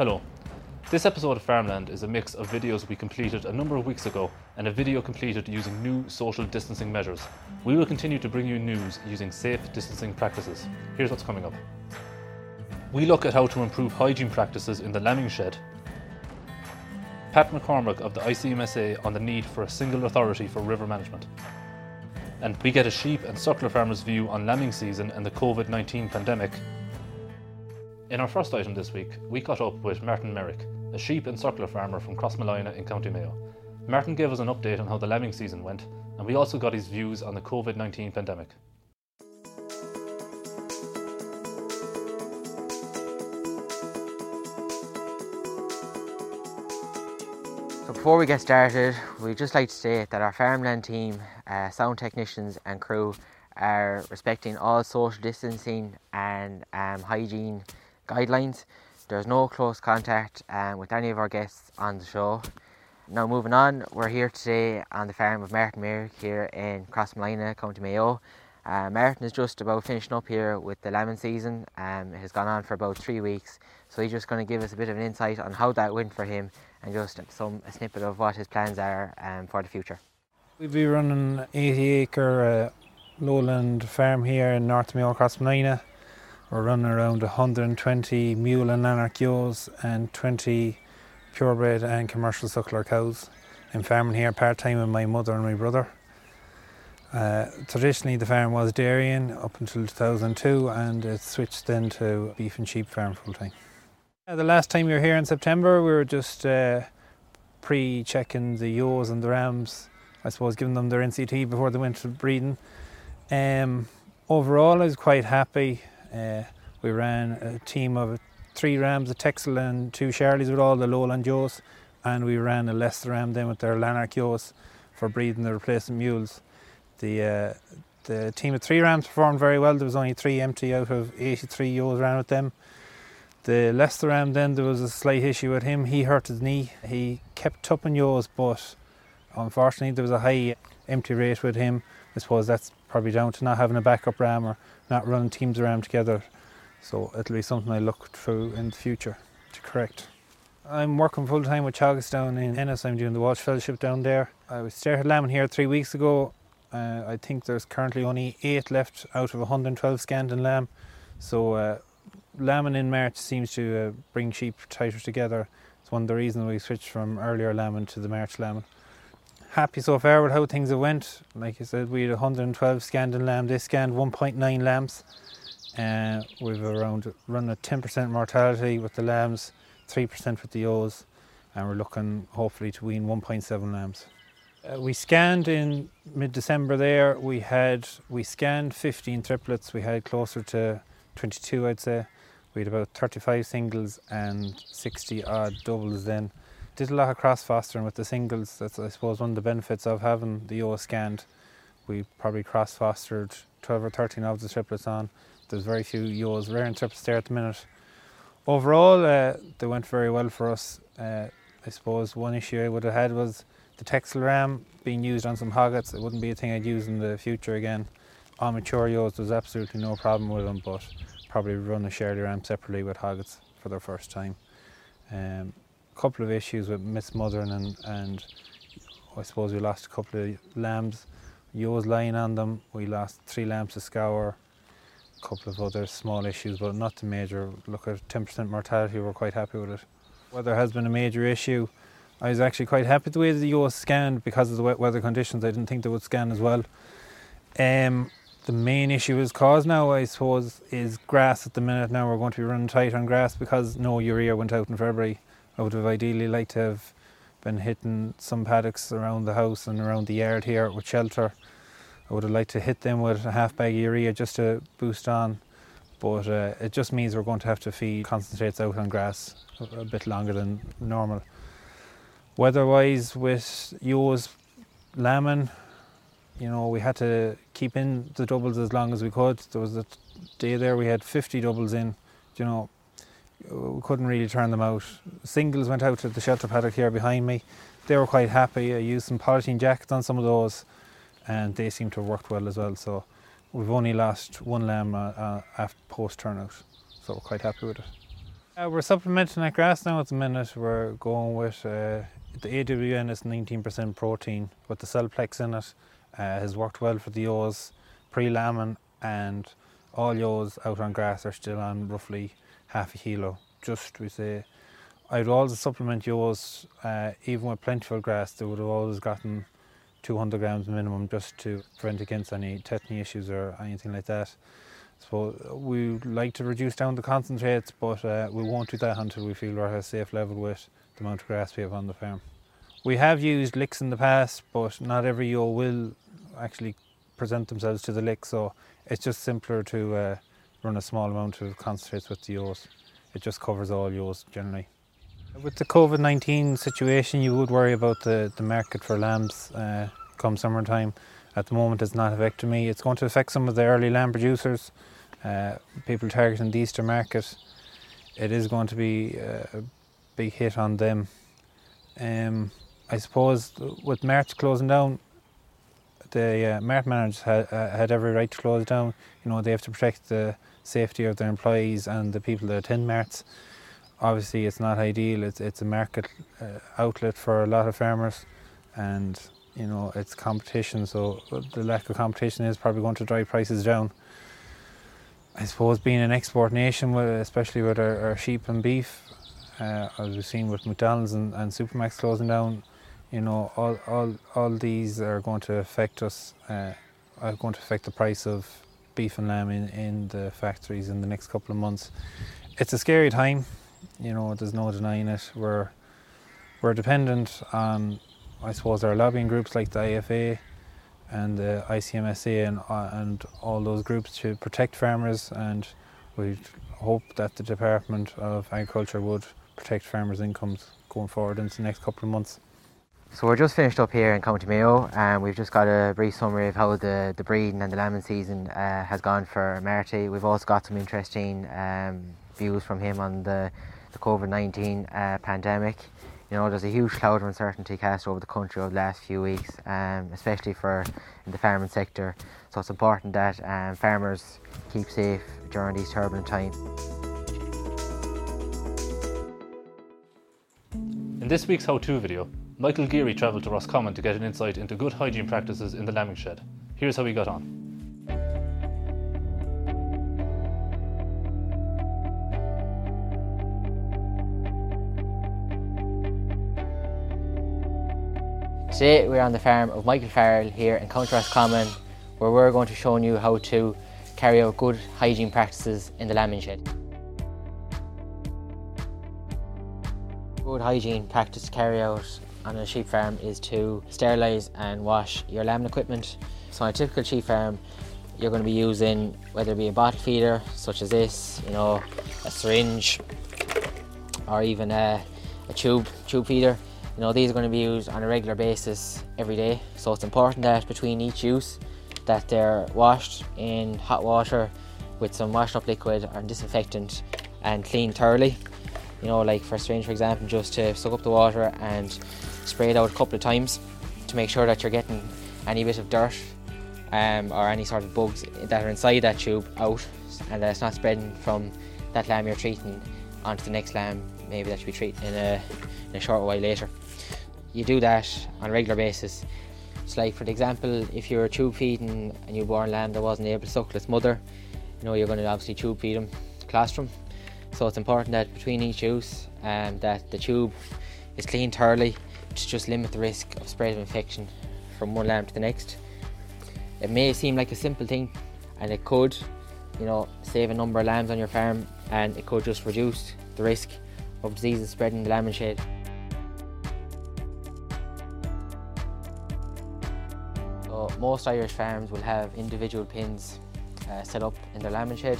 Hello. This episode of Farmland is a mix of videos we completed a number of weeks ago and a video completed using new social distancing measures. We will continue to bring you news using safe distancing practices. Here's what's coming up. We look at how to improve hygiene practices in the lambing shed. Pat McCormack of the ICMSA on the need for a single authority for river management. And we get a sheep and suckler farmer's view on lambing season and the COVID 19 pandemic. In our first item this week, we caught up with Martin Merrick, a sheep and suckler farmer from Crossmolina in County Mayo. Martin gave us an update on how the lambing season went, and we also got his views on the COVID 19 pandemic. So before we get started, we'd just like to say that our farmland team, uh, sound technicians and crew are respecting all social distancing and um, hygiene guidelines. There's no close contact um, with any of our guests on the show. Now moving on, we're here today on the farm of Martin Merrick here in Crossmolina, County Mayo. Uh, Martin is just about finishing up here with the lambing season. Um, it has gone on for about three weeks, so he's just going to give us a bit of an insight on how that went for him and just some a snippet of what his plans are um, for the future. We'll be running an 80 acre uh, lowland farm here in North Mayo, Crossmolina. We're running around 120 mule and lanark ewes and 20 purebred and commercial suckler cows. I'm farming here part time with my mother and my brother. Uh, traditionally, the farm was dairying up until 2002 and it switched then to beef and sheep farm full time. Uh, the last time we were here in September, we were just uh, pre checking the ewes and the rams, I suppose, giving them their NCT before they went to breeding. Um, overall, I was quite happy. Uh, we ran a team of three rams, a Texel and two Charollais with all the lowland ewes, and we ran a Leicester ram then with their Lanark ewes for breeding the replacement mules. The uh, the team of three rams performed very well. There was only three empty out of 83 ewes ran with them. The Leicester ram then there was a slight issue with him. He hurt his knee. He kept tupping ewes, but unfortunately there was a high empty rate with him. I suppose that's probably down to not having a backup ram or not running teams around together. So it'll be something I look through in the future to correct. I'm working full time with Teagasc down in Ennis. I'm doing the Walsh Fellowship down there. I was started lambing here three weeks ago. Uh, I think there's currently only eight left out of 112 scanned in lamb. So uh, lambing in March seems to uh, bring sheep tighter together. It's one of the reasons we switched from earlier lambing to the March lambing. Happy so far with how things have went. Like I said, we had 112 scanned in lamb. They scanned 1.9 lambs. Uh, we've around run a 10% mortality with the lambs, 3% with the ewes, and we're looking hopefully to wean 1.7 lambs. Uh, we scanned in mid-December there. We had we scanned 15 triplets. We had closer to 22, I'd say. We had about 35 singles and 60 odd doubles. Then did a lot of cross fostering with the singles. That's I suppose one of the benefits of having the ewes scanned. We probably cross fostered 12 or 13 of the triplets on. There's very few ewes, rare triplets there at the minute. Overall, uh, they went very well for us. Uh, I suppose one issue I would have had was the Texel ram being used on some hoggets. It wouldn't be a thing I'd use in the future again. On mature ewes, there's absolutely no problem with them, but probably run a Charollais ram separately with hoggets for their first time. Um, couple of issues with mismothering and, and I suppose we lost a couple of lambs. Ewes lying on them. We lost three lambs to scour a couple of other small issues, but not the major. Look at 10% mortality, we're quite happy with it. Weather has been a major issue. I was actually quite happy the way the ewes scanned because of the wet weather conditions. I didn't think they would scan as well. Um, the main issue is caused now, I suppose, is grass at the minute. Now we're going to be running tight on grass because no urea went out in February. I would have ideally liked to have been hitting some paddocks around the house and around the yard here with shelter. I would have liked to hit them with a half bag of urea just to boost on, but uh, it just means we're going to have to feed concentrates out on grass a, a bit longer than normal. Weather-wise, with yours lambing, you know, we had to keep in the doubles as long as we could. There was a day there we had 50 doubles in, you know, we couldn't really turn them out. Singles went out to the shelter paddock here behind me. They were quite happy. I used some polythene jackets on some of those, and they seem to have worked well as well. So we've only lost one lamb uh, uh, after post turnout, so we're quite happy with it. Uh, we're supplementing that grass now at the minute. We're going with uh, the AWN is 19% protein, but the Sel-Plex in it uh, has worked well for the ewes pre-lambing and all ewes out on grass are still on roughly half a kilo. Just we say, I'd always supplement yours, uh, even with plentiful grass, they would have always gotten 200 grams minimum just to prevent against any tetany issues or anything like that. So we like to reduce down the concentrates, but uh, we won't do that until we feel we're at a safe level with the amount of grass we have on the farm. We have used licks in the past, but not every ewe will actually present themselves to the lick, so it's just simpler to uh, run a small amount of concentrates with the ewes. It just covers all ewes generally. With the COVID 19 situation, you would worry about the, the market for lambs uh, come summertime. At the moment, it's not affecting me. It's going to affect some of the early lamb producers, uh, people targeting the Easter market. It is going to be a big hit on them. Um, I suppose with marts closing down, the uh, managers had, uh, had every right to close down. You know, they have to protect the safety of their employees and the people that attend marts. Obviously, it's not ideal. It's it's a market uh, outlet for a lot of farmers, and you know it's competition. So the lack of competition is probably going to drive prices down. I suppose being an export nation, especially with our, our sheep and beef, uh, as we've seen with McDonald's and, and Supermacs closing down, you know, all, all, all these are going to affect us, uh, are going to affect the price of beef and lamb in, in the factories in the next couple of months. It's a scary time, you know, there's no denying it. We're, we're dependent on, I suppose, our lobbying groups like the IFA and the ICMSA and, uh, and all those groups to protect farmers and we hope that the Department of Agriculture would protect farmers' incomes going forward into the next couple of months. So we're just finished up here in County Mayo and we've just got a brief summary of how the, the breeding and the lambing season uh, has gone for Marty. We've also got some interesting um, views from him on the, the COVID-19 uh, pandemic. You know, there's a huge cloud of uncertainty cast over the country over the last few weeks, um, especially for the farming sector. So it's important that um, farmers keep safe during these turbulent times. In this week's how-to video, Michael Geary travelled to Roscommon to get an insight into good hygiene practices in the lambing shed. Here's how he got on. Today we're on the farm of Michael Farrell here in County Roscommon where we're going to show you how to carry out good hygiene practices in the lambing shed. Good hygiene practice carry out on a sheep farm is to sterilise and wash your lambing equipment. So on a typical sheep farm, you're going to be using whether it be a bottle feeder such as this, you know, a syringe, or even a, a tube tube feeder. You know, these are going to be used on a regular basis every day. So it's important that between each use that they're washed in hot water with some washed up liquid or disinfectant and cleaned thoroughly. You know, like for a syringe, for example, just to soak up the water and spray it out a couple of times to make sure that you're getting any bit of dirt um, or any sort of bugs that are inside that tube out and that it's not spreading from that lamb you're treating onto the next lamb maybe that you be treating in a, in a short while later. You do that on a regular basis. It's like for example if you're tube feeding a newborn lamb that wasn't able to suckle its mother, you know you're going to obviously tube feed them colostrum. So it's important that between each use um, that the tube is cleaned thoroughly to just limit the risk of spread of infection from one lamb to the next. It may seem like a simple thing and it could, you know, save a number of lambs on your farm and it could just reduce the risk of diseases spreading the lambing shed. So most Irish farms will have individual pins uh, set up in their lambing shed.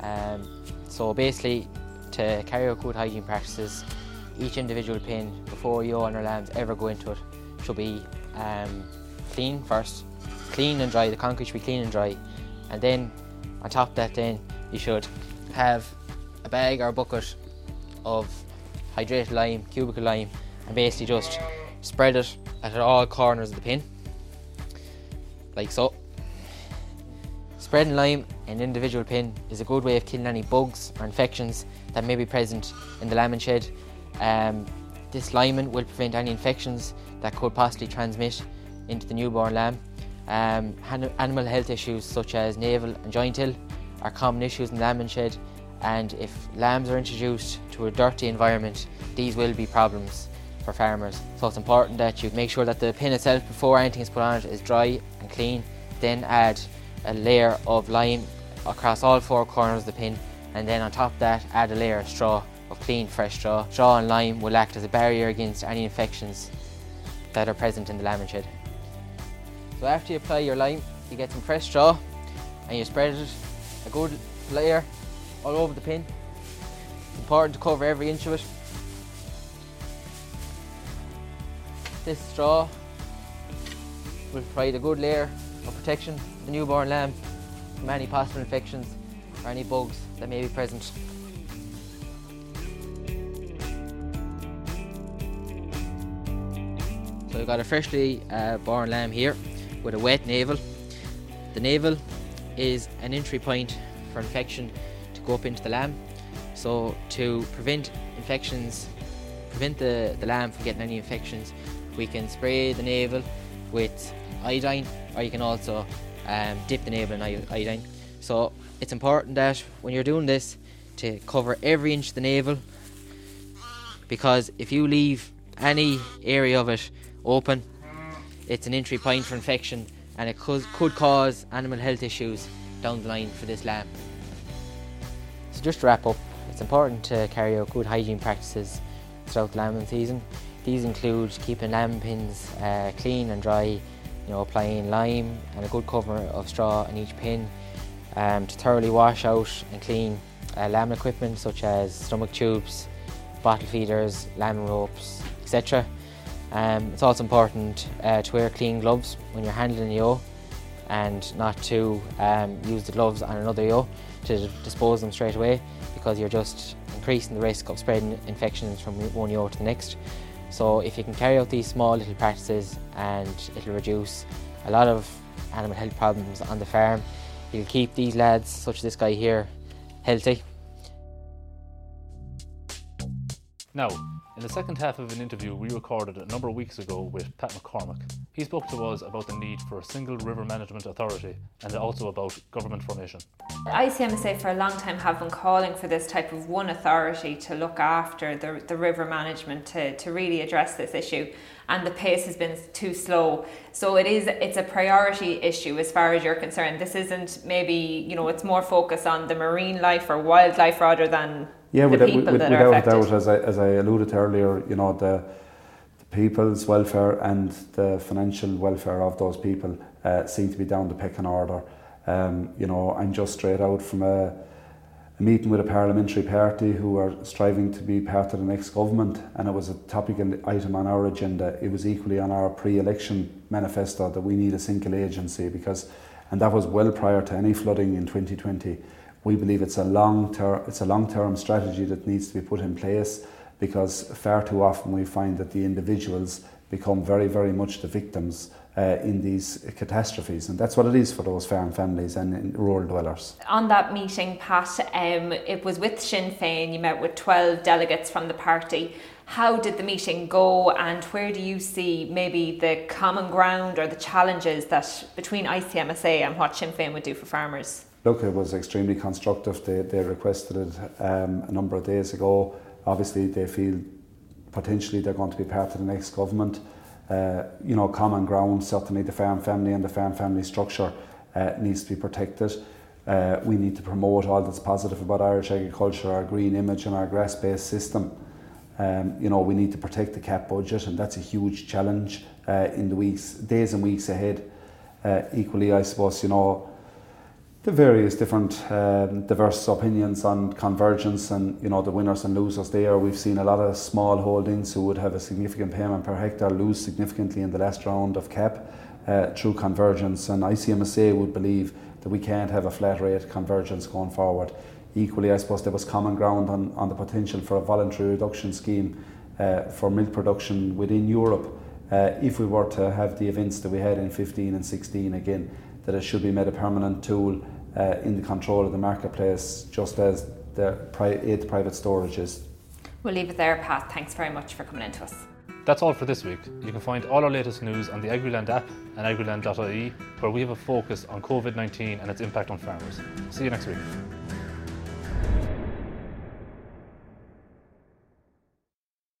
Um, so basically, to carry out good hygiene practices, each individual pin before your lambs ever go into it should be um, clean first, clean and dry. The concrete should be clean and dry, and then on top of that, then you should have a bag or a bucket of hydrated lime, cubical lime, and basically just spread it at all corners of the pin, like so. Spreading lime in an individual pin is a good way of killing any bugs or infections that may be present in the lambing shed. Um, this limen will prevent any infections that could possibly transmit into the newborn lamb. Um, animal health issues such as navel and joint ill are common issues in lambing shed and if lambs are introduced to a dirty environment these will be problems for farmers. So it's important that you make sure that the pin itself before anything is put on it is dry and clean then add a layer of lime across all four corners of the pin and then on top of that add a layer of straw of clean fresh straw. Straw and lime will act as a barrier against any infections that are present in the lambing shed. So after you apply your lime you get some fresh straw and you spread it a good layer all over the pin. It's important to cover every inch of it. This straw will provide a good layer of protection for the newborn lamb from any possible infections or any bugs that may be present. We've got a freshly uh, born lamb here with a wet navel. The navel is an entry point for infection to go up into the lamb. So to prevent infections, prevent the, the lamb from getting any infections, we can spray the navel with iodine or you can also um, dip the navel in iodine. So it's important that when you're doing this to cover every inch of the navel because if you leave any area of it open, it's an entry point for infection and it could, could cause animal health issues down the line for this lamb. So just to wrap up, it's important to carry out good hygiene practices throughout the lambing season. These include keeping lamb pins uh, clean and dry, you know, applying lime and a good cover of straw in each pin, um, to thoroughly wash out and clean uh, lamb equipment such as stomach tubes, bottle feeders, lamb ropes, etc. Um, it's also important uh, to wear clean gloves when you're handling the ewe and not to um, use the gloves on another ewe to dispose them straight away because you're just increasing the risk of spreading infections from one ewe to the next. So if you can carry out these small little practices and it'll reduce a lot of animal health problems on the farm, you'll keep these lads, such as this guy here, healthy. Now, in the second half of an interview we recorded a number of weeks ago with Pat McCormack, he spoke to us about the need for a single river management authority and also about government formation. ICMSA for a long time have been calling for this type of one authority to look after the, the river management to, to really address this issue and the pace has been too slow. So it is it's a priority issue as far as you're concerned. This isn't maybe, you know, it's more focused on the marine life or wildlife rather than yeah, with, with, with, without doubt, as I, as I alluded to earlier, you know, the, the people's welfare and the financial welfare of those people uh, seem to be down the pecking order. Um, you know, I'm just straight out from a, a meeting with a parliamentary party who are striving to be part of the next government, and it was a topic topical item on our agenda. It was equally on our pre-election manifesto that we need a single agency because, and that was well prior to any flooding in 2020 we believe it's a long term it's a long term strategy that needs to be put in place because far too often we find that the individuals become very very much the victims uh, in these catastrophes and that's what it is for those farm families and rural dwellers. On that meeting Pat um, it was with Sinn Féin you met with 12 delegates from the party how did the meeting go and where do you see maybe the common ground or the challenges that between ICMSA and what Sinn Féin would do for farmers? Look, it was extremely constructive. They, they requested it um, a number of days ago. Obviously, they feel potentially they're going to be part of the next government. Uh, you know, common ground, certainly the farm family and the farm family structure uh, needs to be protected. Uh, we need to promote all that's positive about Irish agriculture, our green image and our grass-based system. Um, you know, we need to protect the cap budget and that's a huge challenge uh, in the weeks, days and weeks ahead. Uh, equally, I suppose, you know, the various different um, diverse opinions on convergence and you know the winners and losers there. We've seen a lot of small holdings who would have a significant payment per hectare lose significantly in the last round of cap uh, through convergence, and ICMSA would believe that we can't have a flat rate convergence going forward. Equally, I suppose there was common ground on, on the potential for a voluntary reduction scheme uh, for milk production within Europe. Uh, if we were to have the events that we had in 15 and 16 again, that it should be made a permanent tool uh, in the control of the marketplace, just as the pri- eight private storages. We'll leave it there, Pat. Thanks very much for coming in to us. That's all for this week. You can find all our latest news on the AgriLand app and agriland.ie, where we have a focus on COVID 19 and its impact on farmers. See you next week.